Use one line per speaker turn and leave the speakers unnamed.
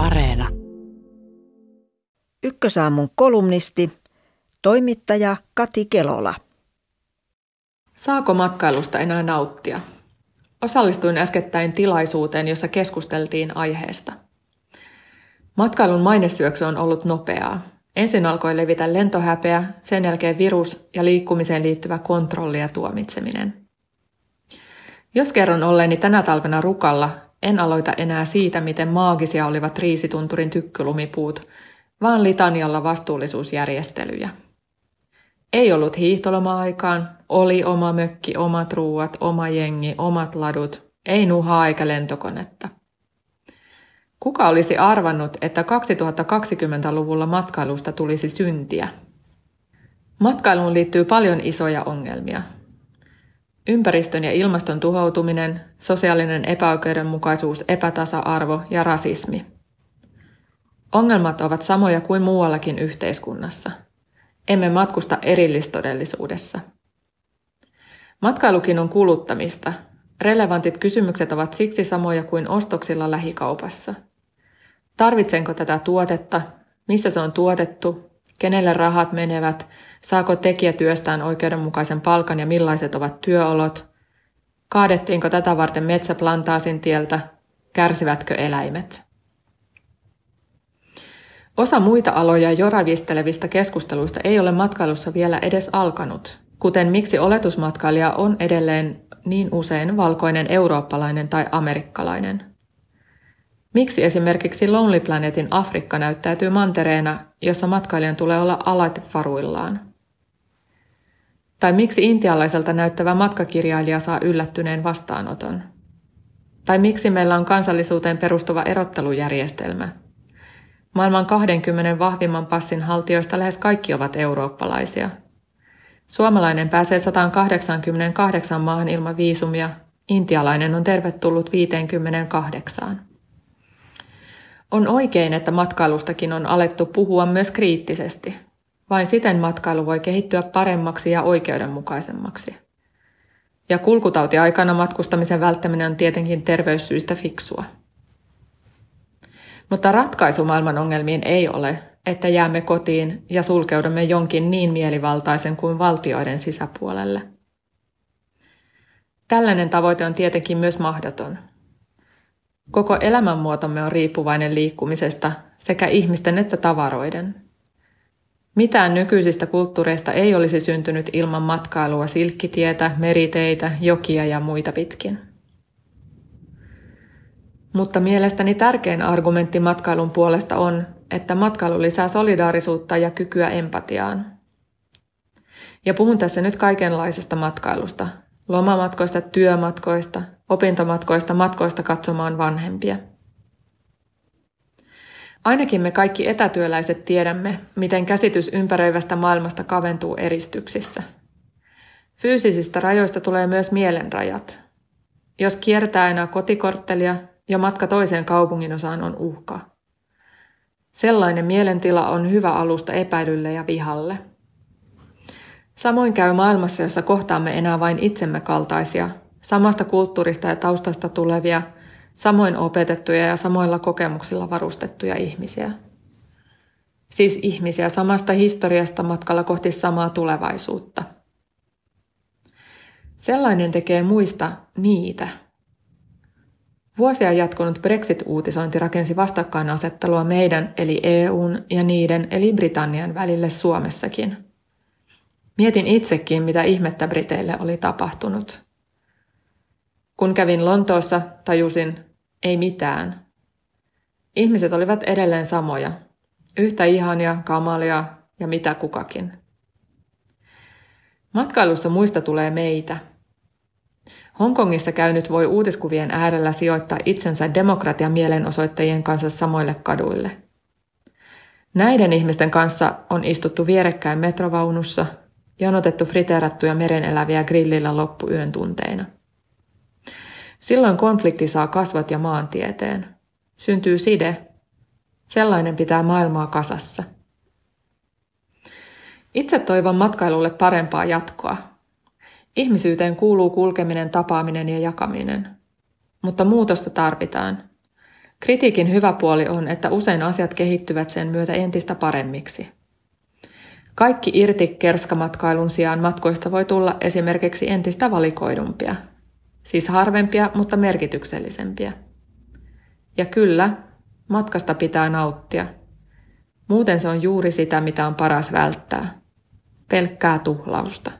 Areena.
Ykkösaamun kolumnisti, toimittaja Kati Kelola.
Saako matkailusta enää nauttia? Osallistuin äskettäin tilaisuuteen, jossa keskusteltiin aiheesta. Matkailun mainesyöksy on ollut nopeaa. Ensin alkoi levitä lentohäpeä, sen jälkeen virus ja liikkumiseen liittyvä kontrolli ja tuomitseminen. Jos kerron olleeni tänä talvena rukalla, en aloita enää siitä, miten maagisia olivat riisitunturin tykkylumipuut, vaan litanialla vastuullisuusjärjestelyjä. Ei ollut hiihtoloma-aikaan, oli oma mökki, omat ruuat, oma jengi, omat ladut, ei nuhaa eikä lentokonetta. Kuka olisi arvannut, että 2020-luvulla matkailusta tulisi syntiä? Matkailuun liittyy paljon isoja ongelmia. Ympäristön ja ilmaston tuhoutuminen, sosiaalinen epäoikeudenmukaisuus, epätasa-arvo ja rasismi. Ongelmat ovat samoja kuin muuallakin yhteiskunnassa. Emme matkusta erillistodellisuudessa. Matkailukin on kuluttamista. Relevantit kysymykset ovat siksi samoja kuin ostoksilla lähikaupassa. Tarvitsenko tätä tuotetta? Missä se on tuotettu? Kenelle rahat menevät? Saako tekijä työstään oikeudenmukaisen palkan ja millaiset ovat työolot? Kaadettiinko tätä varten metsäplantaasin tieltä? Kärsivätkö eläimet? Osa muita aloja jo ravistelevista keskusteluista ei ole matkailussa vielä edes alkanut, kuten miksi oletusmatkailija on edelleen niin usein valkoinen eurooppalainen tai amerikkalainen. Miksi esimerkiksi Lonely Planetin Afrikka näyttäytyy mantereena, jossa matkailijan tulee olla alatevaruillaan? Tai miksi intialaiselta näyttävä matkakirjailija saa yllättyneen vastaanoton? Tai miksi meillä on kansallisuuteen perustuva erottelujärjestelmä? Maailman 20 vahvimman passin haltijoista lähes kaikki ovat eurooppalaisia. Suomalainen pääsee 188 maahan ilman viisumia, intialainen on tervetullut 58. On oikein, että matkailustakin on alettu puhua myös kriittisesti – vain siten matkailu voi kehittyä paremmaksi ja oikeudenmukaisemmaksi. Ja kulkutautiaikana matkustamisen välttäminen on tietenkin terveyssyistä fiksua. Mutta ratkaisu maailman ongelmiin ei ole, että jäämme kotiin ja sulkeudumme jonkin niin mielivaltaisen kuin valtioiden sisäpuolelle. Tällainen tavoite on tietenkin myös mahdoton. Koko elämänmuotomme on riippuvainen liikkumisesta sekä ihmisten että tavaroiden – mitään nykyisistä kulttuureista ei olisi syntynyt ilman matkailua silkkitietä, meriteitä, jokia ja muita pitkin. Mutta mielestäni tärkein argumentti matkailun puolesta on, että matkailu lisää solidaarisuutta ja kykyä empatiaan. Ja puhun tässä nyt kaikenlaisesta matkailusta, lomamatkoista, työmatkoista, opintomatkoista, matkoista katsomaan vanhempia – Ainakin me kaikki etätyöläiset tiedämme, miten käsitys ympäröivästä maailmasta kaventuu eristyksissä. Fyysisistä rajoista tulee myös mielenrajat. Jos kiertää enää kotikorttelia, jo matka toiseen kaupungin osaan on uhka. Sellainen mielentila on hyvä alusta epäilylle ja vihalle. Samoin käy maailmassa, jossa kohtaamme enää vain itsemme kaltaisia, samasta kulttuurista ja taustasta tulevia – samoin opetettuja ja samoilla kokemuksilla varustettuja ihmisiä. Siis ihmisiä samasta historiasta matkalla kohti samaa tulevaisuutta. Sellainen tekee muista niitä. Vuosia jatkunut Brexit-uutisointi rakensi vastakkainasettelua meidän eli EUn ja niiden eli Britannian välille Suomessakin. Mietin itsekin, mitä ihmettä Briteille oli tapahtunut – kun kävin Lontoossa, tajusin, ei mitään. Ihmiset olivat edelleen samoja, yhtä ihania, kamalia ja mitä kukakin. Matkailussa muista tulee meitä. Hongkongissa käynyt voi uutiskuvien äärellä sijoittaa itsensä demokratian mielenosoittajien kanssa samoille kaduille. Näiden ihmisten kanssa on istuttu vierekkäin metrovaunussa ja on otettu friteerattuja mereneläviä grillillä loppuyön tunteina – Silloin konflikti saa kasvat ja maantieteen. Syntyy side. Sellainen pitää maailmaa kasassa. Itse toivon matkailulle parempaa jatkoa. Ihmisyyteen kuuluu kulkeminen, tapaaminen ja jakaminen. Mutta muutosta tarvitaan. Kritiikin hyvä puoli on, että usein asiat kehittyvät sen myötä entistä paremmiksi. Kaikki irti kerskamatkailun sijaan matkoista voi tulla esimerkiksi entistä valikoidumpia, siis harvempia, mutta merkityksellisempiä. Ja kyllä, matkasta pitää nauttia. Muuten se on juuri sitä, mitä on paras välttää. Pelkkää tuhlausta.